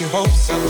your hopes up.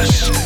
Vegas.